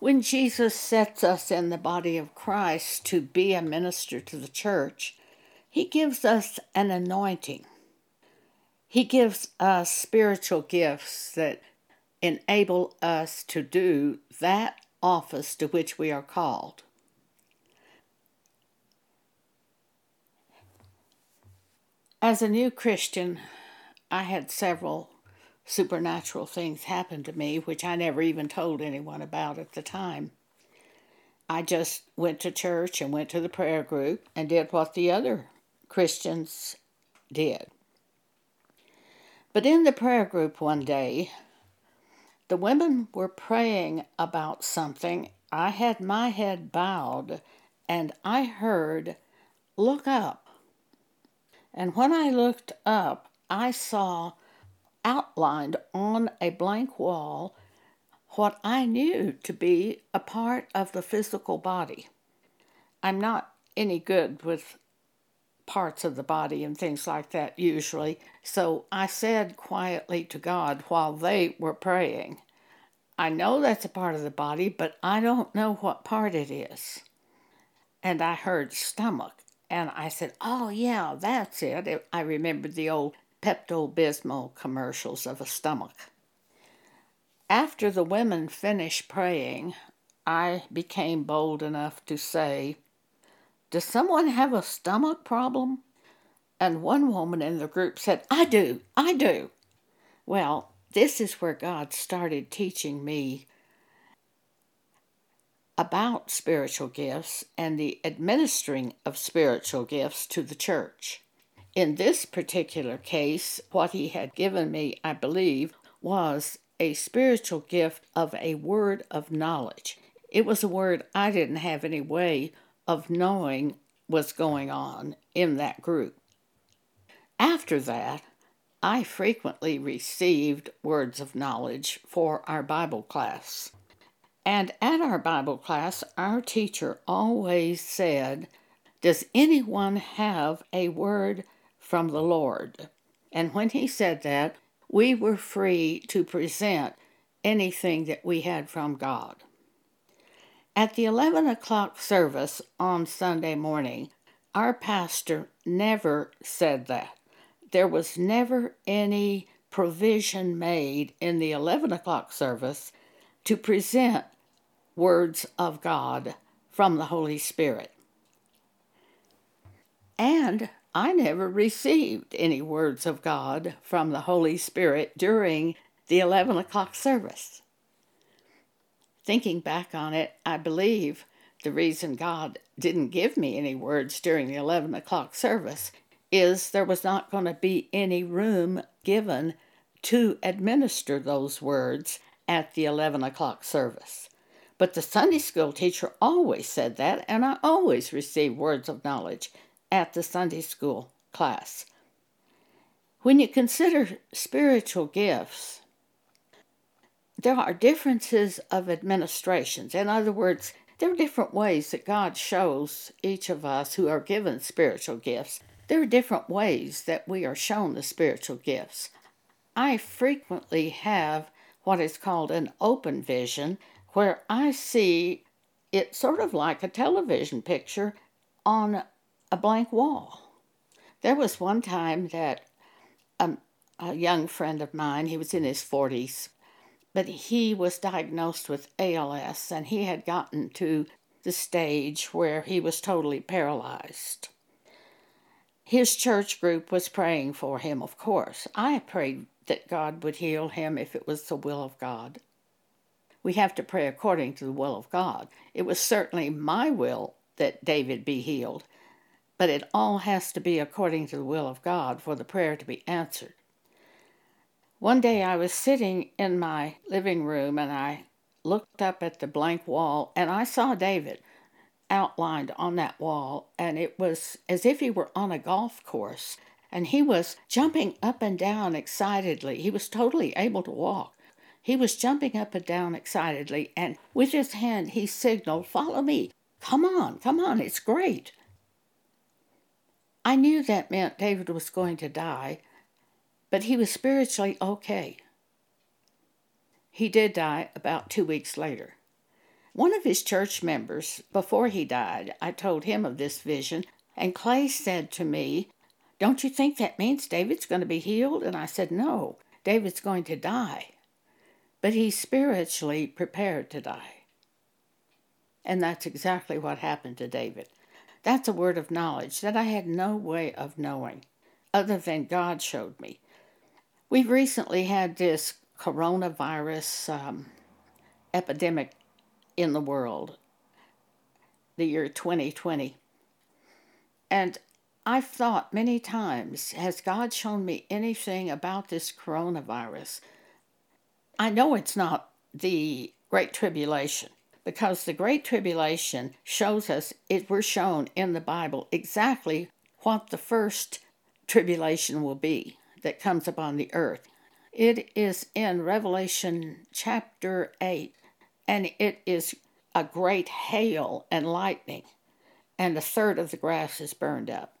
When Jesus sets us in the body of Christ to be a minister to the church, he gives us an anointing. He gives us spiritual gifts that enable us to do that office to which we are called. As a new Christian, I had several supernatural things happened to me, which I never even told anyone about at the time. I just went to church and went to the prayer group and did what the other Christians did. But in the prayer group one day, the women were praying about something. I had my head bowed and I heard, Look up. And when I looked up, I saw outlined on a blank wall what I knew to be a part of the physical body. I'm not any good with parts of the body and things like that usually, so I said quietly to God while they were praying, I know that's a part of the body, but I don't know what part it is. And I heard stomach, and I said, Oh, yeah, that's it. I remembered the old Pepto Bismol commercials of a stomach. After the women finished praying, I became bold enough to say, Does someone have a stomach problem? And one woman in the group said, I do, I do. Well, this is where God started teaching me about spiritual gifts and the administering of spiritual gifts to the church. In this particular case, what he had given me, I believe, was a spiritual gift of a word of knowledge. It was a word I didn't have any way of knowing was going on in that group. After that, I frequently received words of knowledge for our Bible class. And at our Bible class, our teacher always said, Does anyone have a word from the Lord? And when he said that, we were free to present anything that we had from God. At the 11 o'clock service on Sunday morning, our pastor never said that there was never any provision made in the 11 o'clock service to present words of God from the Holy Spirit. And I never received any words of God from the Holy Spirit during the 11 o'clock service. Thinking back on it, I believe the reason God didn't give me any words during the 11 o'clock service is there was not going to be any room given to administer those words at the 11 o'clock service. But the Sunday school teacher always said that, and I always received words of knowledge at the Sunday school class. When you consider spiritual gifts, there are differences of administrations. In other words, there are different ways that God shows each of us who are given spiritual gifts there are different ways that we are shown the spiritual gifts. I frequently have what is called an open vision, where I see it sort of like a television picture on a blank wall. There was one time that a, a young friend of mine, he was in his 40s, but he was diagnosed with ALS and he had gotten to the stage where he was totally paralyzed. His church group was praying for him, of course. I prayed that God would heal him if it was the will of God. We have to pray according to the will of God. It was certainly my will that David be healed, but it all has to be according to the will of God for the prayer to be answered. One day I was sitting in my living room and I looked up at the blank wall and I saw David outlined on that wall, and it was as if he were on a golf course. And he was jumping up and down excitedly. He was totally able to walk. He was jumping up and down excitedly, and with his hand he signaled, Follow me. Come on, come on, it's great. I knew that meant David was going to die, but he was spiritually okay. He did die about two weeks later. One of his church members, before he died, I told him of this vision, and Clay said to me, Don't you think that means David's going to be healed? And I said, No, David's going to die. But he's spiritually prepared to die. And that's exactly what happened to David. That's a word of knowledge that I had no way of knowing other than God showed me. We've recently had this coronavirus um, epidemic in the world, the year 2020. And I've thought many times, has God shown me anything about this coronavirus? I know it's not the Great Tribulation because the Great Tribulation shows us, it we're shown in the Bible exactly what the first tribulation will be that comes upon the earth. It is in Revelation chapter 8, and it is a great hail and lightning, and a third of the grass is burned up.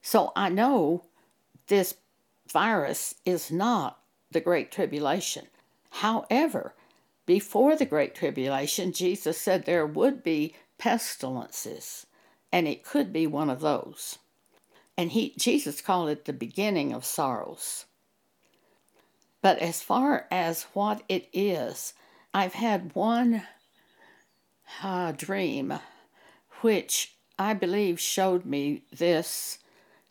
So I know this virus is not the Great Tribulation. However, before the Great Tribulation, Jesus said there would be pestilences, and it could be one of those. And he, Jesus called it the beginning of sorrows. But as far as what it is, I've had one uh, dream which I believe showed me this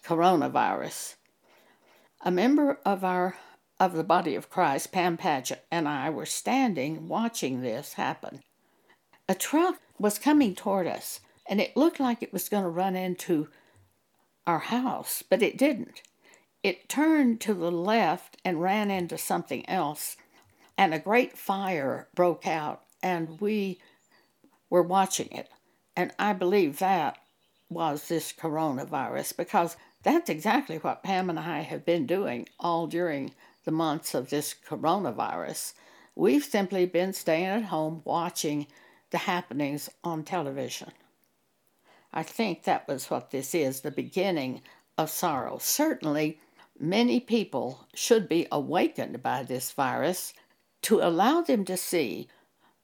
coronavirus. A member of our of the body of Christ, Pam Paget, and I were standing watching this happen. A truck was coming toward us, and it looked like it was going to run into our house, but it didn't. It turned to the left and ran into something else, and a great fire broke out, and we were watching it. And I believe that was this coronavirus because that's exactly what Pam and I have been doing all during the months of this coronavirus. We've simply been staying at home watching the happenings on television. I think that was what this is the beginning of sorrow. Certainly, many people should be awakened by this virus to allow them to see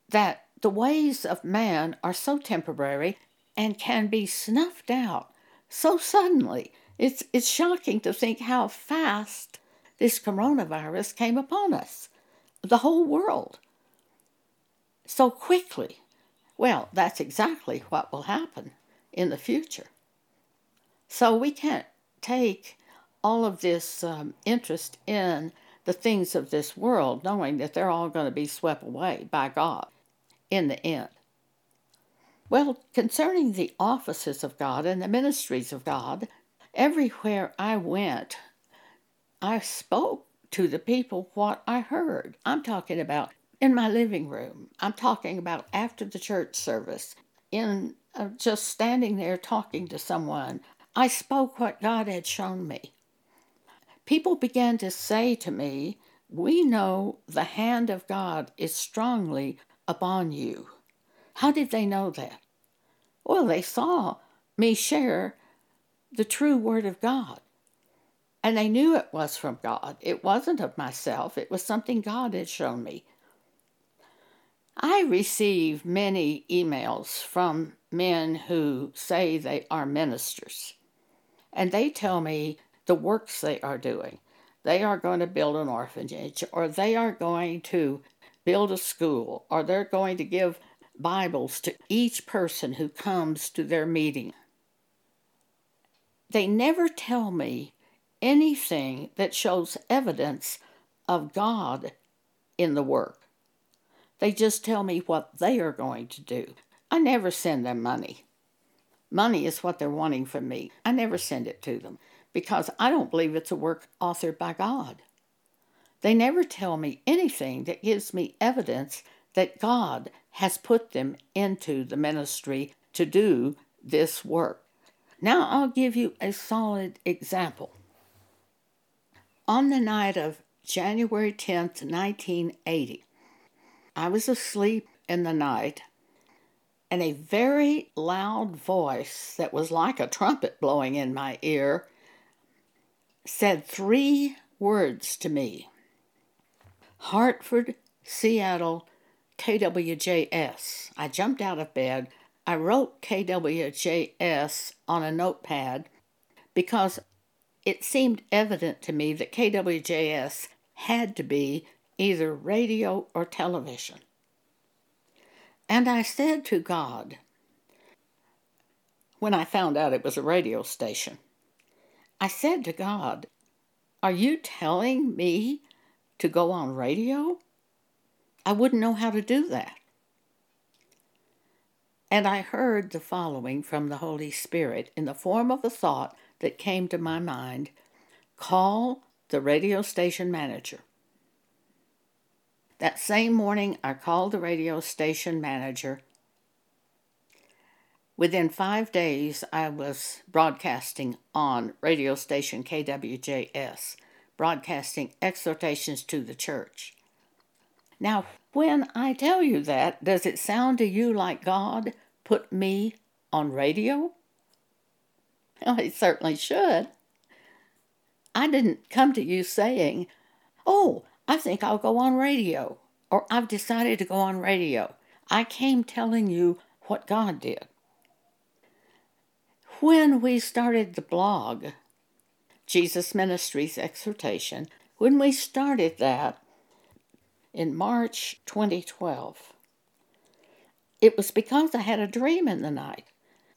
that the ways of man are so temporary and can be snuffed out so suddenly. It's, it's shocking to think how fast this coronavirus came upon us, the whole world, so quickly. Well, that's exactly what will happen in the future. So we can't take all of this um, interest in the things of this world knowing that they're all going to be swept away by God in the end. Well, concerning the offices of God and the ministries of God, everywhere I went, I spoke to the people what I heard. I'm talking about in my living room. I'm talking about after the church service, in of just standing there talking to someone, I spoke what God had shown me. People began to say to me, We know the hand of God is strongly upon you. How did they know that? Well, they saw me share the true Word of God. And they knew it was from God. It wasn't of myself, it was something God had shown me. I receive many emails from men who say they are ministers, and they tell me the works they are doing. They are going to build an orphanage, or they are going to build a school, or they're going to give Bibles to each person who comes to their meeting. They never tell me anything that shows evidence of God in the work. They just tell me what they are going to do. I never send them money. Money is what they're wanting from me. I never send it to them because I don't believe it's a work authored by God. They never tell me anything that gives me evidence that God has put them into the ministry to do this work. Now I'll give you a solid example. On the night of January 10th, 1980, I was asleep in the night, and a very loud voice that was like a trumpet blowing in my ear said three words to me Hartford, Seattle, KWJS. I jumped out of bed. I wrote KWJS on a notepad because it seemed evident to me that KWJS had to be either radio or television. And I said to God, when I found out it was a radio station, I said to God, Are you telling me to go on radio? I wouldn't know how to do that. And I heard the following from the Holy Spirit in the form of a thought that came to my mind call the radio station manager. That same morning, I called the radio station manager. Within five days, I was broadcasting on radio station KWJS, broadcasting exhortations to the church. Now, when I tell you that, does it sound to you like God put me on radio? Well, he certainly should. I didn't come to you saying, Oh, I think I'll go on radio, or I've decided to go on radio. I came telling you what God did. When we started the blog, Jesus Ministries Exhortation, when we started that in March 2012, it was because I had a dream in the night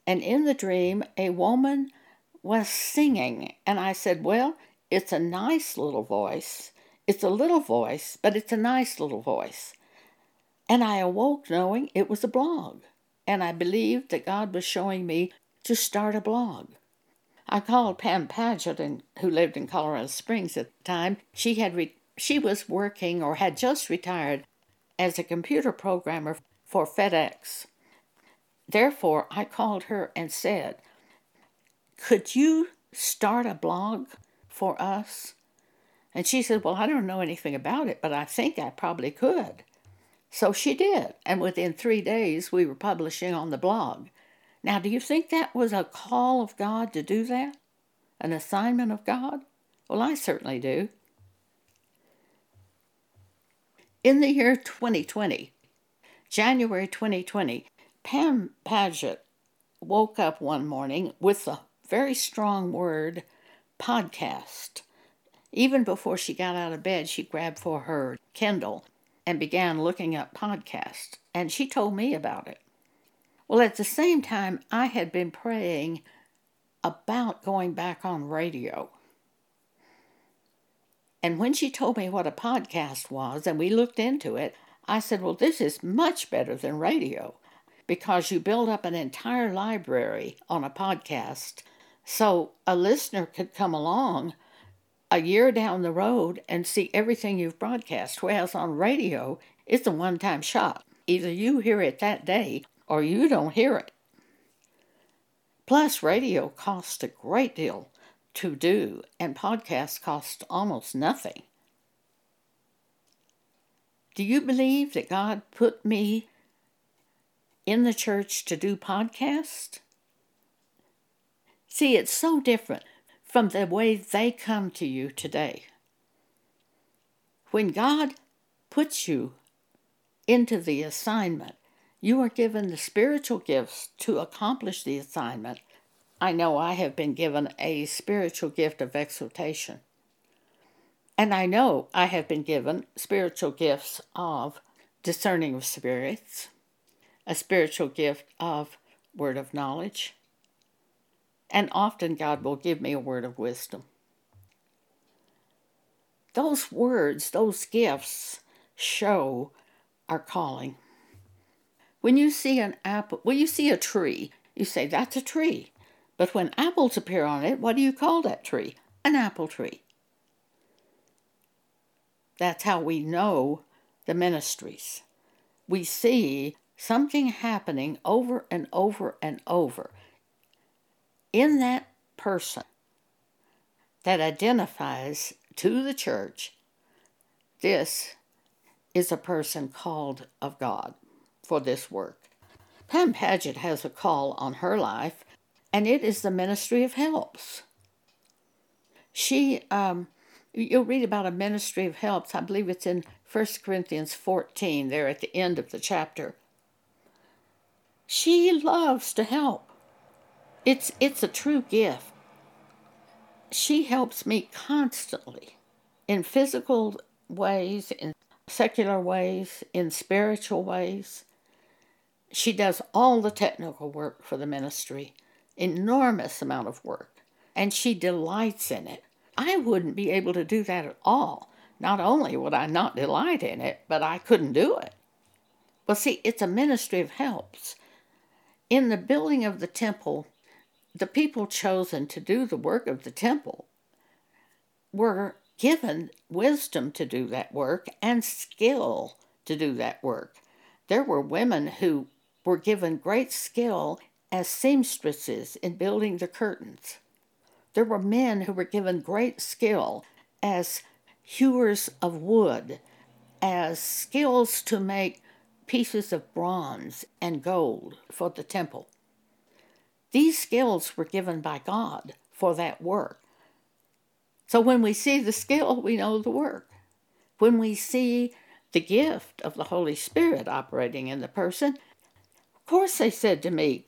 and in the dream, a woman was singing. And I said, Well, it's a nice little voice. It's a little voice, but it's a nice little voice. And I awoke knowing it was a blog. And I believed that God was showing me to start a blog. I called Pam Paget, who lived in Colorado Springs at the time. She had re- she was working or had just retired as a computer programmer for FedEx. Therefore, I called her and said, Could you start a blog for us? And she said, Well, I don't know anything about it, but I think I probably could. So she did, and within three days we were publishing on the blog. Now, do you think that was a call of God to do that? An assignment of God? Well, I certainly do. In the year 2020, January 2020, Pam Paget woke up one morning with a very strong word podcast. Even before she got out of bed, she grabbed for her Kindle and began looking up podcasts, and she told me about it. Well, at the same time, I had been praying about going back on radio. And when she told me what a podcast was and we looked into it, I said, Well, this is much better than radio because you build up an entire library on a podcast. So a listener could come along a year down the road and see everything you've broadcast. Whereas on radio, it's a one time shot. Either you hear it that day or you don't hear it. Plus, radio costs a great deal to do, and podcasts cost almost nothing. Do you believe that God put me in the church to do podcasts? See, it's so different from the way they come to you today. When God puts you into the assignment, you are given the spiritual gifts to accomplish the assignment. I know I have been given a spiritual gift of exhortation. And I know I have been given spiritual gifts of discerning of spirits, a spiritual gift of word of knowledge, and often God will give me a word of wisdom. Those words, those gifts show our calling. When you see an apple, when you see a tree, you say, That's a tree. But when apples appear on it, what do you call that tree? An apple tree. That's how we know the ministries. We see something happening over and over and over in that person that identifies to the church this is a person called of God for this work. Pam Paget has a call on her life, and it is the ministry of helps. She, um, you'll read about a ministry of helps. I believe it's in 1 Corinthians 14, there at the end of the chapter. She loves to help. It's, it's a true gift. She helps me constantly in physical ways, in secular ways, in spiritual ways. She does all the technical work for the ministry, enormous amount of work, and she delights in it. I wouldn't be able to do that at all. Not only would I not delight in it, but I couldn't do it. Well, see, it's a ministry of helps. In the building of the temple, the people chosen to do the work of the temple were given wisdom to do that work and skill to do that work. There were women who were given great skill as seamstresses in building the curtains. There were men who were given great skill as hewers of wood, as skills to make pieces of bronze and gold for the temple. These skills were given by God for that work. So when we see the skill, we know the work. When we see the gift of the Holy Spirit operating in the person, of course they said to me,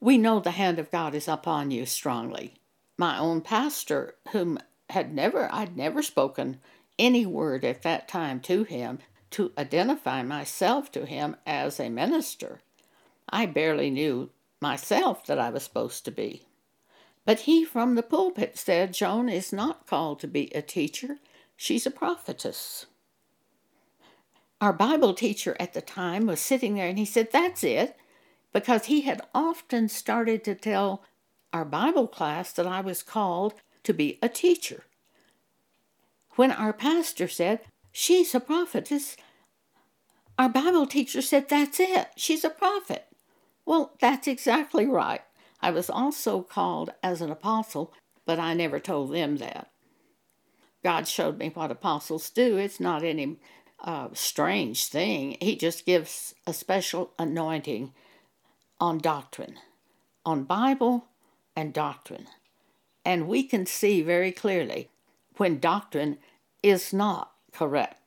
We know the hand of God is upon you strongly. My own pastor, whom had never I'd never spoken any word at that time to him to identify myself to him as a minister. I barely knew myself that I was supposed to be. But he from the pulpit said Joan is not called to be a teacher, she's a prophetess. Our Bible teacher at the time was sitting there and he said, That's it, because he had often started to tell our Bible class that I was called to be a teacher. When our pastor said, She's a prophetess, our Bible teacher said, That's it, she's a prophet. Well, that's exactly right. I was also called as an apostle, but I never told them that. God showed me what apostles do. It's not any uh, strange thing. He just gives a special anointing on doctrine, on Bible and doctrine. And we can see very clearly when doctrine is not correct.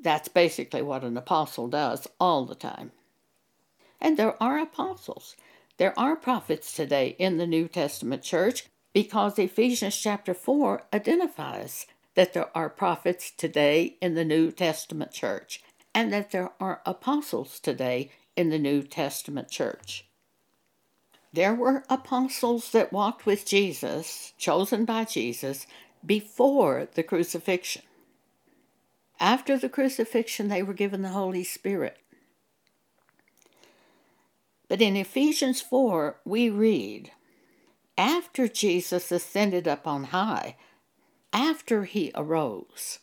That's basically what an apostle does all the time. And there are apostles. There are prophets today in the New Testament church because Ephesians chapter 4 identifies that there are prophets today in the New Testament church and that there are apostles today in the New Testament church. There were apostles that walked with Jesus, chosen by Jesus, before the crucifixion. After the crucifixion, they were given the Holy Spirit. But in Ephesians 4, we read, After Jesus ascended up on high, after he arose,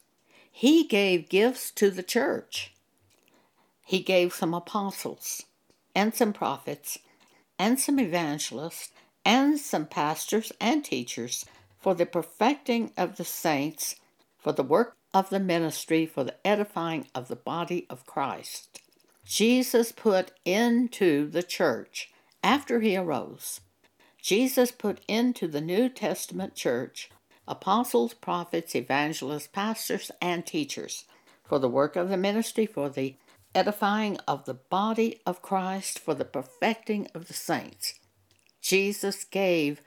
he gave gifts to the church. He gave some apostles, and some prophets, and some evangelists, and some pastors and teachers for the perfecting of the saints, for the work of the ministry, for the edifying of the body of Christ. Jesus put into the church after he arose. Jesus put into the New Testament church apostles, prophets, evangelists, pastors, and teachers for the work of the ministry, for the edifying of the body of Christ, for the perfecting of the saints. Jesus gave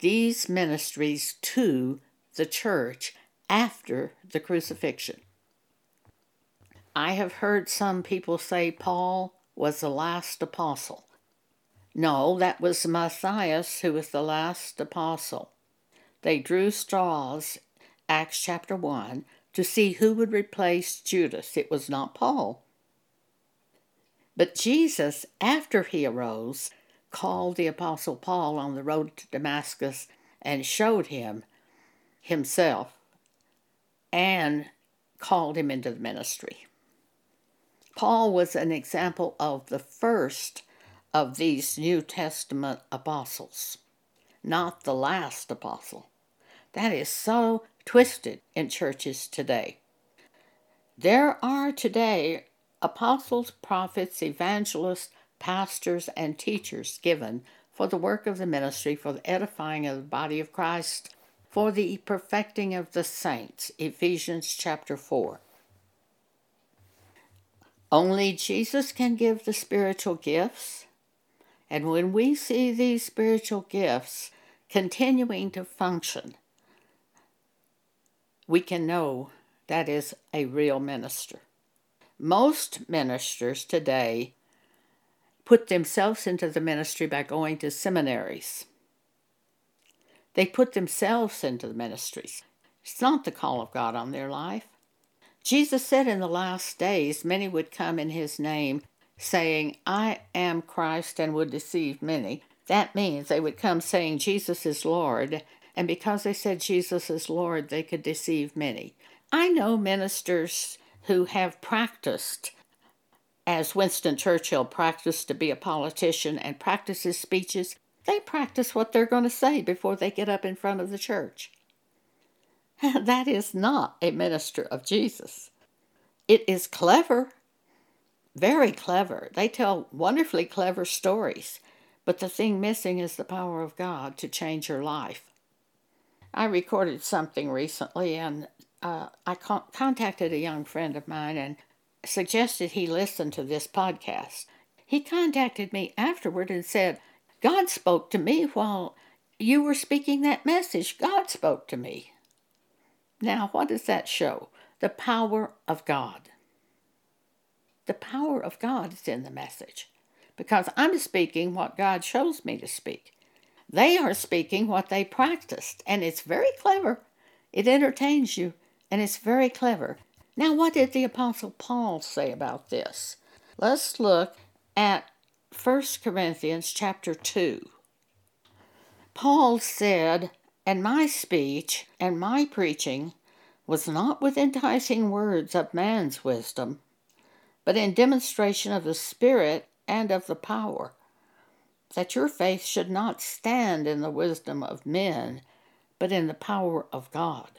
these ministries to the church after the crucifixion. I have heard some people say Paul was the last apostle. No, that was Matthias who was the last apostle. They drew straws, Acts chapter 1, to see who would replace Judas. It was not Paul. But Jesus, after he arose, called the apostle Paul on the road to Damascus and showed him himself and called him into the ministry. Paul was an example of the first of these New Testament apostles, not the last apostle. That is so twisted in churches today. There are today apostles, prophets, evangelists, pastors, and teachers given for the work of the ministry, for the edifying of the body of Christ, for the perfecting of the saints. Ephesians chapter 4. Only Jesus can give the spiritual gifts. And when we see these spiritual gifts continuing to function, we can know that is a real minister. Most ministers today put themselves into the ministry by going to seminaries. They put themselves into the ministries. It's not the call of God on their life. Jesus said in the last days, many would come in his name, saying, I am Christ, and would deceive many. That means they would come saying, Jesus is Lord, and because they said Jesus is Lord, they could deceive many. I know ministers who have practiced as Winston Churchill practiced to be a politician and practice his speeches, they practice what they're going to say before they get up in front of the church. that is not a minister of Jesus. It is clever, very clever. They tell wonderfully clever stories, but the thing missing is the power of God to change your life. I recorded something recently and uh, I con- contacted a young friend of mine and suggested he listen to this podcast. He contacted me afterward and said, God spoke to me while you were speaking that message. God spoke to me. Now, what does that show? The power of God. The power of God is in the message because I'm speaking what God shows me to speak. They are speaking what they practiced, and it's very clever. It entertains you, and it's very clever. Now, what did the Apostle Paul say about this? Let's look at 1 Corinthians chapter 2. Paul said, And my speech and my preaching was not with enticing words of man's wisdom, but in demonstration of the Spirit and of the power, that your faith should not stand in the wisdom of men, but in the power of God.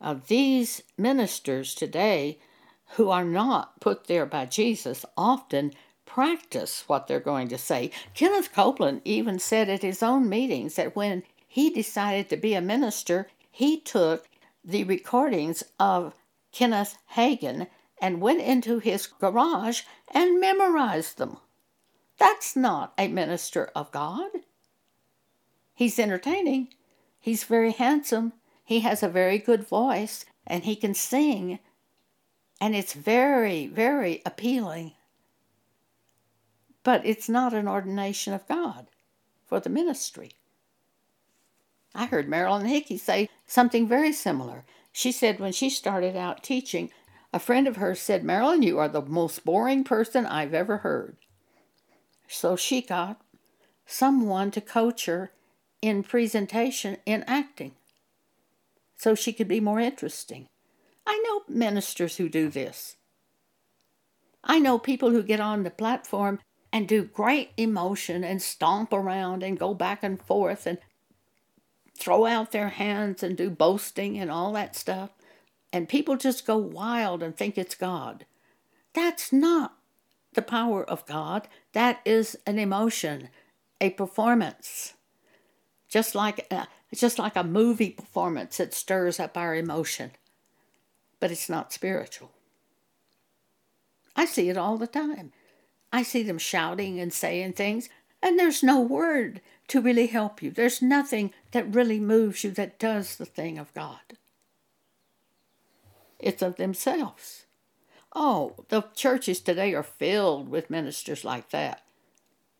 Uh, these ministers today who are not put there by Jesus often practice what they're going to say. Kenneth Copeland even said at his own meetings that when he decided to be a minister, he took the recordings of Kenneth Hagin and went into his garage and memorized them. That's not a minister of God. He's entertaining, he's very handsome, he has a very good voice and he can sing, and it's very, very appealing. But it's not an ordination of God for the ministry. I heard Marilyn Hickey say something very similar. She said when she started out teaching, a friend of hers said, Marilyn, you are the most boring person I've ever heard. So she got someone to coach her in presentation in acting so she could be more interesting. I know ministers who do this. I know people who get on the platform and do great emotion and stomp around and go back and forth and throw out their hands and do boasting and all that stuff. And people just go wild and think it's God. That's not the power of God. That is an emotion, a performance. Just like uh, it's just like a movie performance that stirs up our emotion, but it's not spiritual. I see it all the time. I see them shouting and saying things, and there's no word to really help you. There's nothing that really moves you that does the thing of God. It's of themselves. Oh, the churches today are filled with ministers like that.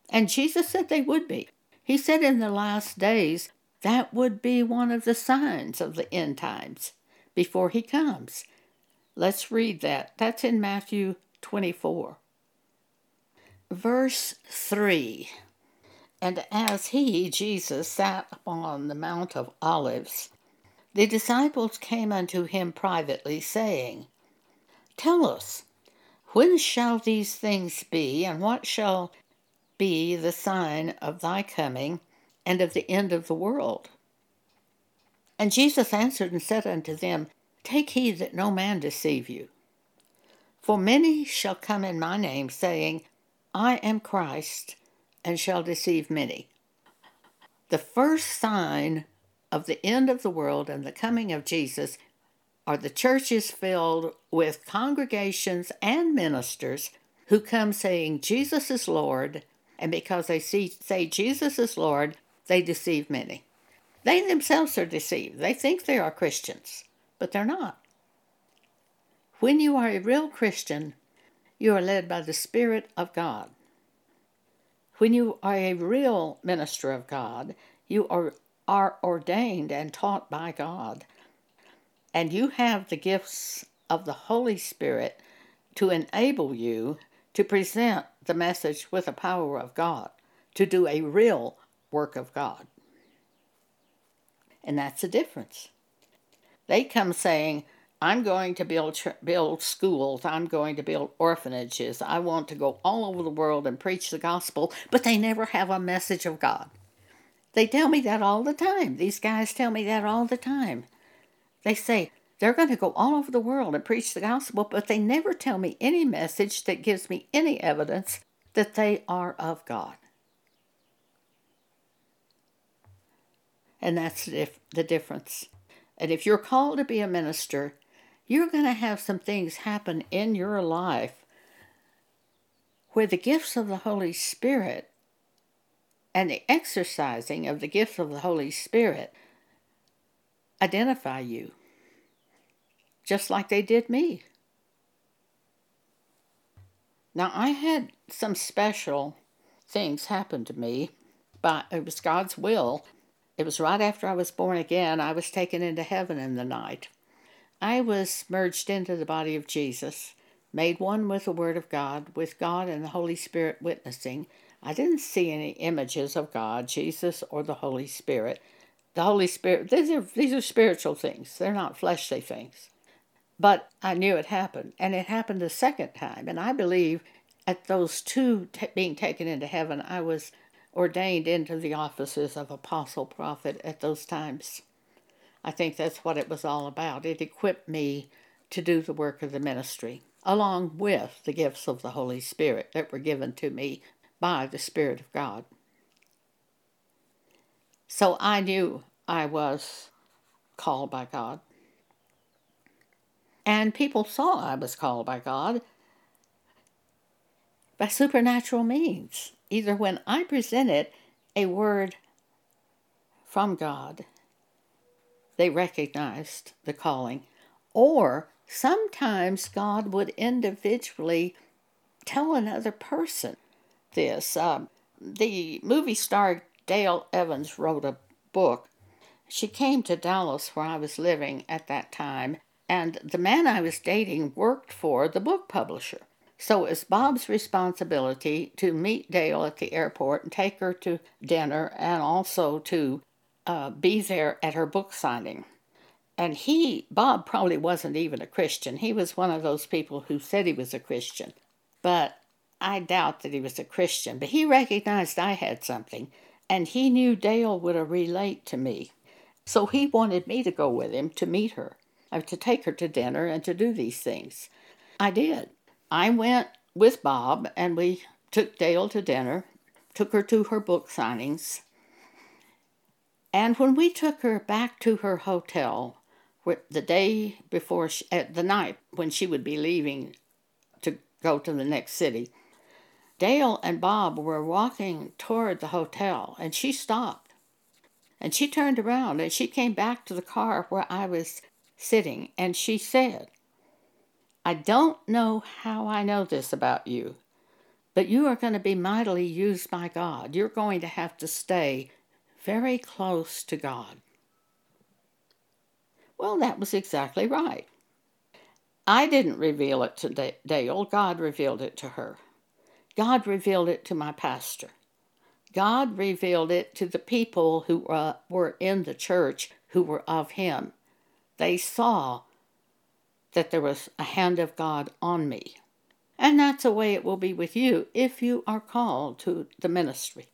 And Jesus said they would be. He said in the last days that would be one of the signs of the end times before he comes. Let's read that. That's in Matthew 24. Verse 3 And as he, Jesus, sat upon the Mount of Olives, the disciples came unto him privately, saying, Tell us, when shall these things be, and what shall be the sign of thy coming and of the end of the world. And Jesus answered and said unto them, Take heed that no man deceive you. For many shall come in my name, saying, I am Christ, and shall deceive many. The first sign of the end of the world and the coming of Jesus are the churches filled with congregations and ministers who come saying Jesus is Lord, and because they see, say Jesus is Lord, they deceive many. They themselves are deceived. They think they are Christians, but they're not. When you are a real Christian, you are led by the Spirit of God. When you are a real minister of God, you are, are ordained and taught by God and you have the gifts of the Holy Spirit to enable you to present the message with the power of God, to do a real work of God. And that's the difference. They come saying, I'm going to build build schools. I'm going to build orphanages. I want to go all over the world and preach the gospel, but they never have a message of God. They tell me that all the time. These guys tell me that all the time. They say they're going to go all over the world and preach the gospel, but they never tell me any message that gives me any evidence that they are of God. And that's the difference. And if you're called to be a minister, you're going to have some things happen in your life where the gifts of the Holy Spirit and the exercising of the gifts of the Holy Spirit identify you, just like they did me. Now, I had some special things happen to me, but it was God's will. It was right after I was born again, I was taken into heaven in the night. I was merged into the body of Jesus, made one with the Word of God, with God and the Holy Spirit witnessing. I didn't see any images of God, Jesus, or the Holy Spirit the Holy Spirit. These are these are spiritual things. They're not fleshly things. But I knew it happened, and it happened a second time. And I believe at those two t- being taken into heaven, I was ordained into the offices of apostle prophet at those times. I think that's what it was all about. It equipped me to do the work of the ministry, along with the gifts of the Holy Spirit that were given to me by the Spirit of God. So I knew I was called by God. And people saw I was called by God by supernatural means, either when I presented a word from God, they recognized the calling, or sometimes God would individually tell another person this. Um, the movie star Dale Evans wrote a book. She came to Dallas, where I was living at that time, and the man I was dating worked for the book publisher. So it was Bob's responsibility to meet Dale at the airport and take her to dinner and also to uh, be there at her book signing. And he, Bob, probably wasn't even a Christian. He was one of those people who said he was a Christian. But I doubt that he was a Christian. But he recognized I had something and he knew Dale would relate to me. So he wanted me to go with him to meet her, uh, to take her to dinner and to do these things. I did. I went with Bob and we took Dale to dinner, took her to her book signings. And when we took her back to her hotel, the day before, she, at the night when she would be leaving to go to the next city, Dale and Bob were walking toward the hotel, and she stopped. And she turned around and she came back to the car where I was sitting, and she said, I don't know how I know this about you, but you are going to be mightily used by God. You're going to have to stay very close to God. Well, that was exactly right. I didn't reveal it to Dale, God revealed it to her. God revealed it to my pastor. God revealed it to the people who uh, were in the church who were of Him. They saw that there was a hand of God on me. And that's the way it will be with you if you are called to the ministry.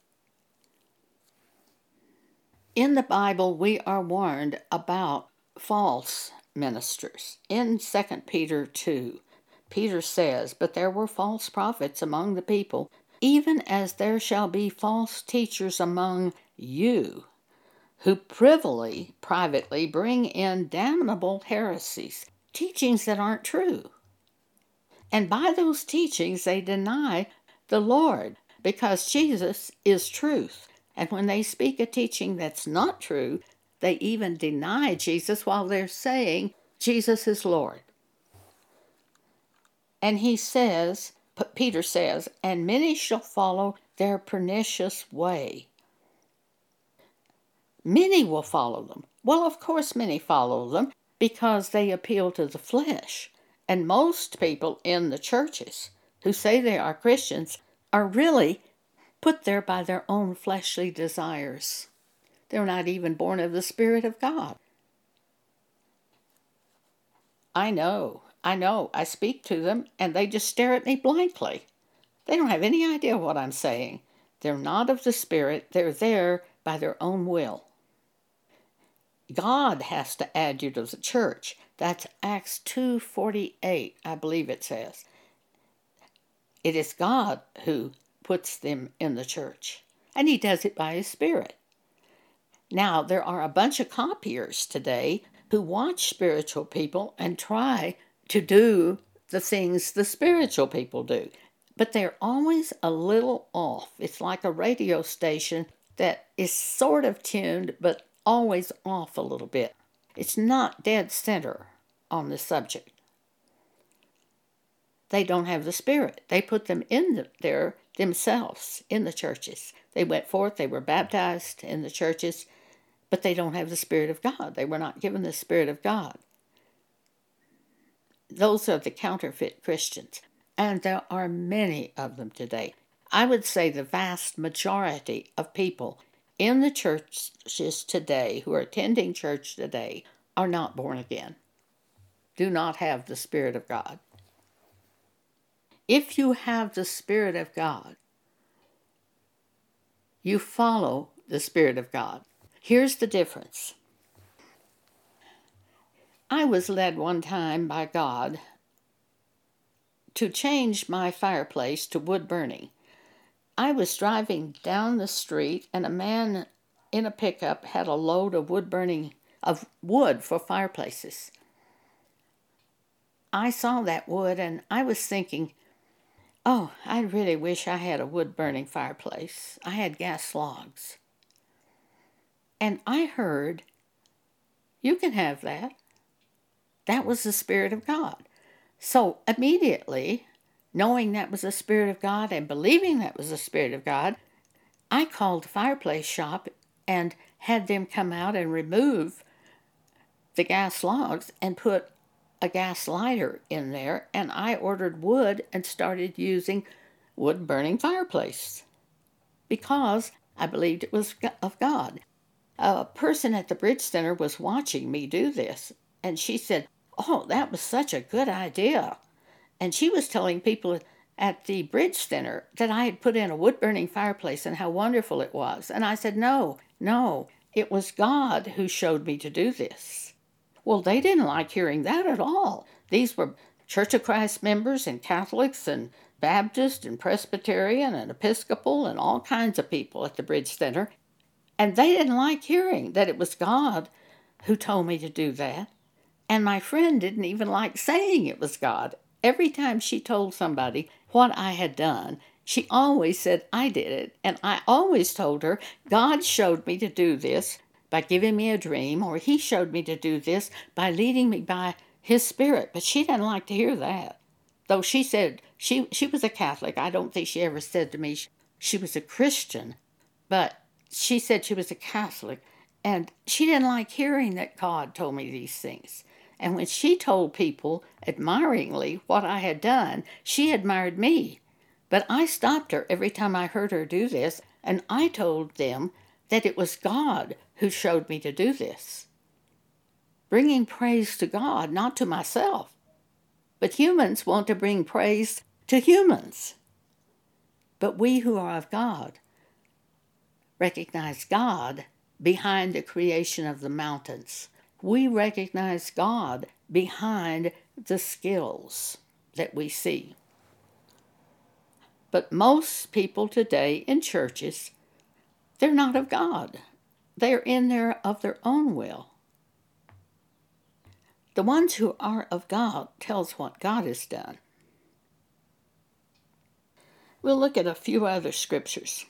In the Bible, we are warned about false ministers. In 2 Peter 2, Peter says, But there were false prophets among the people, even as there shall be false teachers among you, who privily, privately bring in damnable heresies, teachings that aren't true. And by those teachings, they deny the Lord because Jesus is truth. And when they speak a teaching that's not true, they even deny Jesus while they're saying Jesus is Lord. And he says, Peter says, and many shall follow their pernicious way. Many will follow them. Well, of course, many follow them because they appeal to the flesh. And most people in the churches who say they are Christians are really put there by their own fleshly desires. They're not even born of the Spirit of God. I know, I know. I speak to them and they just stare at me blankly. They don't have any idea what I'm saying. They're not of the Spirit, they're there by their own will. God has to add you to the church. That's Acts 2:48, I believe it says. It is God who puts them in the church, and he does it by his spirit. Now, there are a bunch of copiers today who watch spiritual people and try to do the things the spiritual people do. But they're always a little off. It's like a radio station that is sort of tuned, but always off a little bit. It's not dead center on the subject. They don't have the Spirit. They put them in the, there themselves in the churches. They went forth, they were baptized in the churches, but they don't have the Spirit of God. They were not given the Spirit of God. Those are the counterfeit Christians, and there are many of them today. I would say the vast majority of people in the churches today who are attending church today are not born again, do not have the Spirit of God. If you have the Spirit of God, you follow the Spirit of God. Here's the difference I was led one time by God to change my fireplace to wood burning. I was driving down the street and a man in a pickup had a load of wood burning of wood for fireplaces. I saw that wood and I was thinking, oh, I really wish I had a wood burning fireplace. I had gas logs. And I heard, you can have that. That was the Spirit of God. So immediately, knowing that was the Spirit of God and believing that was the Spirit of God, I called the fireplace shop and had them come out and remove the gas logs and put a gas lighter in there. And I ordered wood and started using wood burning fireplace because I believed it was of God. A person at the Bridge Center was watching me do this, and she said, Oh, that was such a good idea. And she was telling people at the Bridge Center that I had put in a wood burning fireplace and how wonderful it was. And I said, No, no, it was God who showed me to do this. Well, they didn't like hearing that at all. These were Church of Christ members and Catholics and Baptist and Presbyterian and Episcopal and all kinds of people at the Bridge Center. And they didn't like hearing that it was God who told me to do that. And my friend didn't even like saying it was God. Every time she told somebody what I had done, she always said I did it. And I always told her, God showed me to do this by giving me a dream, or He showed me to do this by leading me by His Spirit. But she didn't like to hear that. Though she said she, she was a Catholic. I don't think she ever said to me she, she was a Christian. But she said she was a Catholic. And she didn't like hearing that God told me these things. And when she told people admiringly what I had done, she admired me. But I stopped her every time I heard her do this, and I told them that it was God who showed me to do this. Bringing praise to God, not to myself. But humans want to bring praise to humans. But we who are of God recognize God behind the creation of the mountains we recognize God behind the skills that we see. But most people today in churches, they're not of God. They're in there of their own will. The ones who are of God tells what God has done. We'll look at a few other scriptures.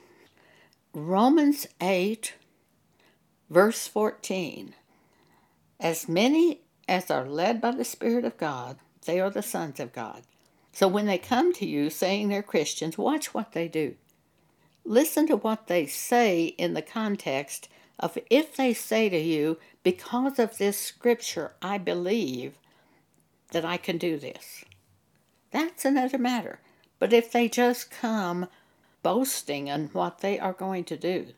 Romans 8, verse 14. As many as are led by the Spirit of God, they are the sons of God. So when they come to you saying they're Christians, watch what they do. Listen to what they say in the context of if they say to you, because of this scripture, I believe that I can do this. That's another matter. But if they just come boasting in what they are going to do,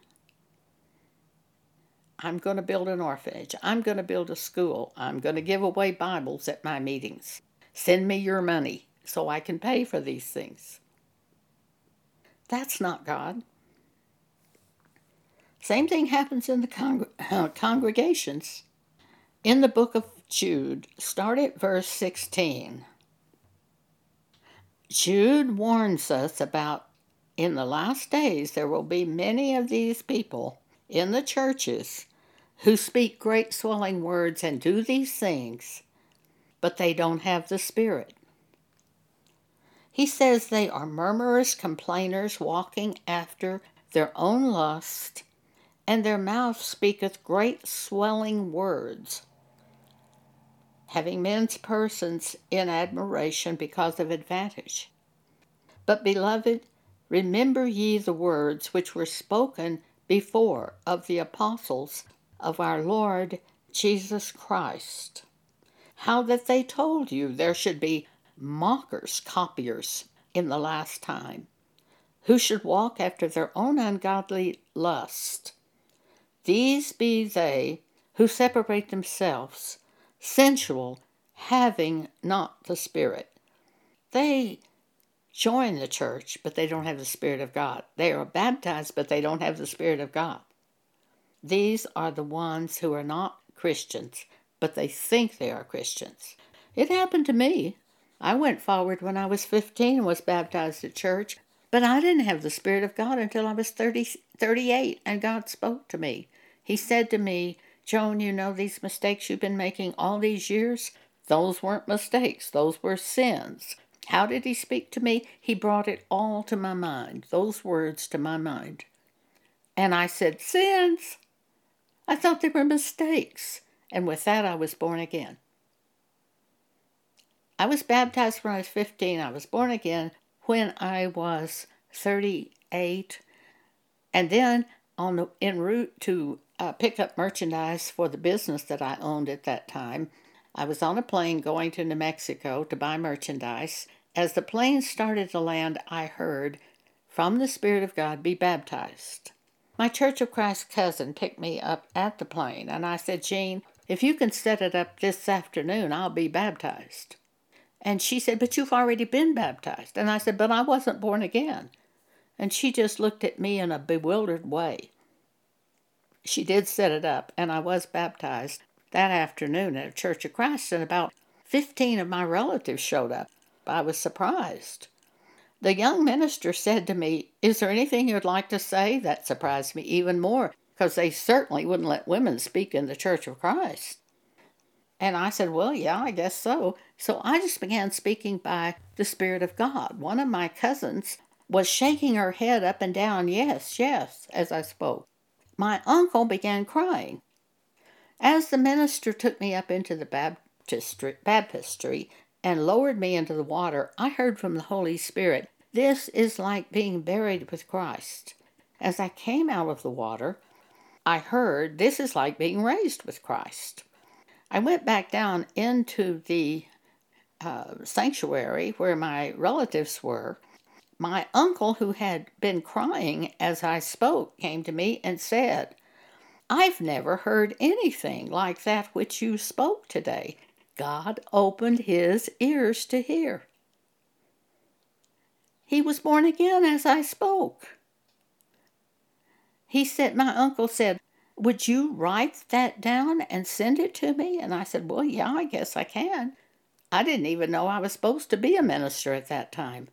I'm going to build an orphanage. I'm going to build a school. I'm going to give away Bibles at my meetings. Send me your money so I can pay for these things. That's not God. Same thing happens in the con- uh, congregations. In the book of Jude, start at verse 16. Jude warns us about in the last days there will be many of these people in the churches who speak great swelling words and do these things, but they don't have the Spirit. He says they are murmurous complainers, walking after their own lust, and their mouth speaketh great swelling words, having men's persons in admiration because of advantage. But, beloved, remember ye the words which were spoken before of the apostles of our Lord Jesus Christ. How that they told you there should be mockers, copiers in the last time, who should walk after their own ungodly lust. These be they who separate themselves, sensual, having not the Spirit. They join the church, but they don't have the Spirit of God. They are baptized, but they don't have the Spirit of God. These are the ones who are not Christians, but they think they are Christians. It happened to me. I went forward when I was 15 and was baptized at church, but I didn't have the Spirit of God until I was 30, 38, and God spoke to me. He said to me, Joan, you know these mistakes you've been making all these years? Those weren't mistakes, those were sins. How did he speak to me? He brought it all to my mind, those words to my mind. And I said, Sins? I thought they were mistakes. And with that, I was born again. I was baptized when I was 15. I was born again when I was 38. And then on the en route to uh, pick up merchandise for the business that I owned at that time, I was on a plane going to New Mexico to buy merchandise. As the plane started to land, I heard, From the Spirit of God, be baptized. My Church of Christ cousin picked me up at the plane, and I said, Jean, if you can set it up this afternoon, I'll be baptized. And she said, But you've already been baptized. And I said, But I wasn't born again. And she just looked at me in a bewildered way. She did set it up, and I was baptized that afternoon at a Church of Christ, and about 15 of my relatives showed up. I was surprised. The young minister said to me, Is there anything you'd like to say? That surprised me even more, because they certainly wouldn't let women speak in the Church of Christ. And I said, Well, yeah, I guess so. So I just began speaking by the Spirit of God. One of my cousins was shaking her head up and down, yes, yes, as I spoke. My uncle began crying. As the minister took me up into the baptistry, baptistry and lowered me into the water, I heard from the Holy Spirit, This is like being buried with Christ. As I came out of the water, I heard, This is like being raised with Christ. I went back down into the uh, sanctuary where my relatives were. My uncle, who had been crying as I spoke, came to me and said, I've never heard anything like that which you spoke today. God opened his ears to hear. He was born again as I spoke. He said, My uncle said, Would you write that down and send it to me? And I said, Well, yeah, I guess I can. I didn't even know I was supposed to be a minister at that time.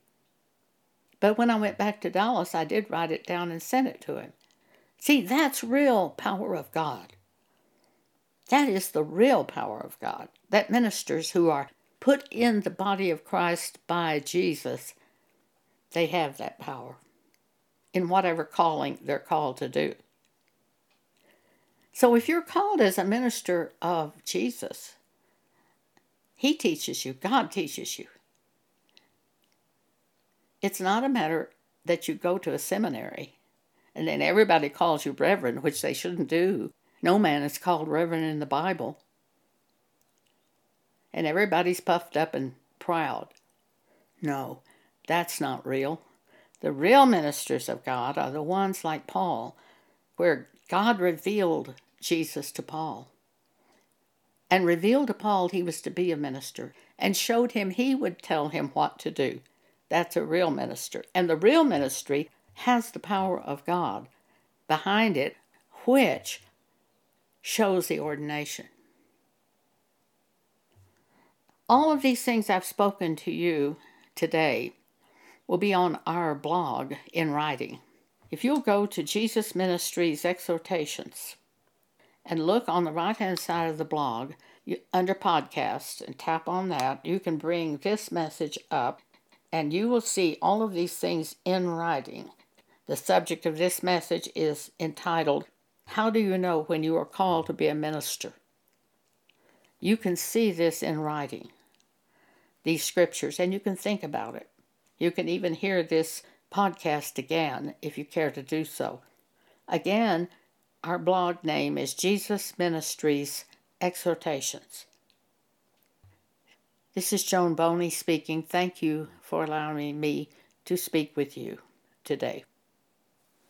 But when I went back to Dallas, I did write it down and sent it to him. See, that's real power of God. That is the real power of God. That ministers who are put in the body of Christ by Jesus, they have that power in whatever calling they're called to do. So if you're called as a minister of Jesus, He teaches you, God teaches you. It's not a matter that you go to a seminary and then everybody calls you reverend, which they shouldn't do. No man is called reverend in the Bible. And everybody's puffed up and proud. No, that's not real. The real ministers of God are the ones like Paul, where God revealed Jesus to Paul and revealed to Paul he was to be a minister and showed him he would tell him what to do. That's a real minister. And the real ministry has the power of God behind it, which shows the ordination. All of these things I've spoken to you today will be on our blog in writing. If you'll go to Jesus Ministries Exhortations and look on the right hand side of the blog you, under podcast and tap on that, you can bring this message up and you will see all of these things in writing. The subject of this message is entitled, How Do You Know When You Are Called to Be a Minister? You can see this in writing, these scriptures, and you can think about it. You can even hear this podcast again if you care to do so. Again, our blog name is Jesus Ministries Exhortations. This is Joan Boney speaking. Thank you for allowing me to speak with you today.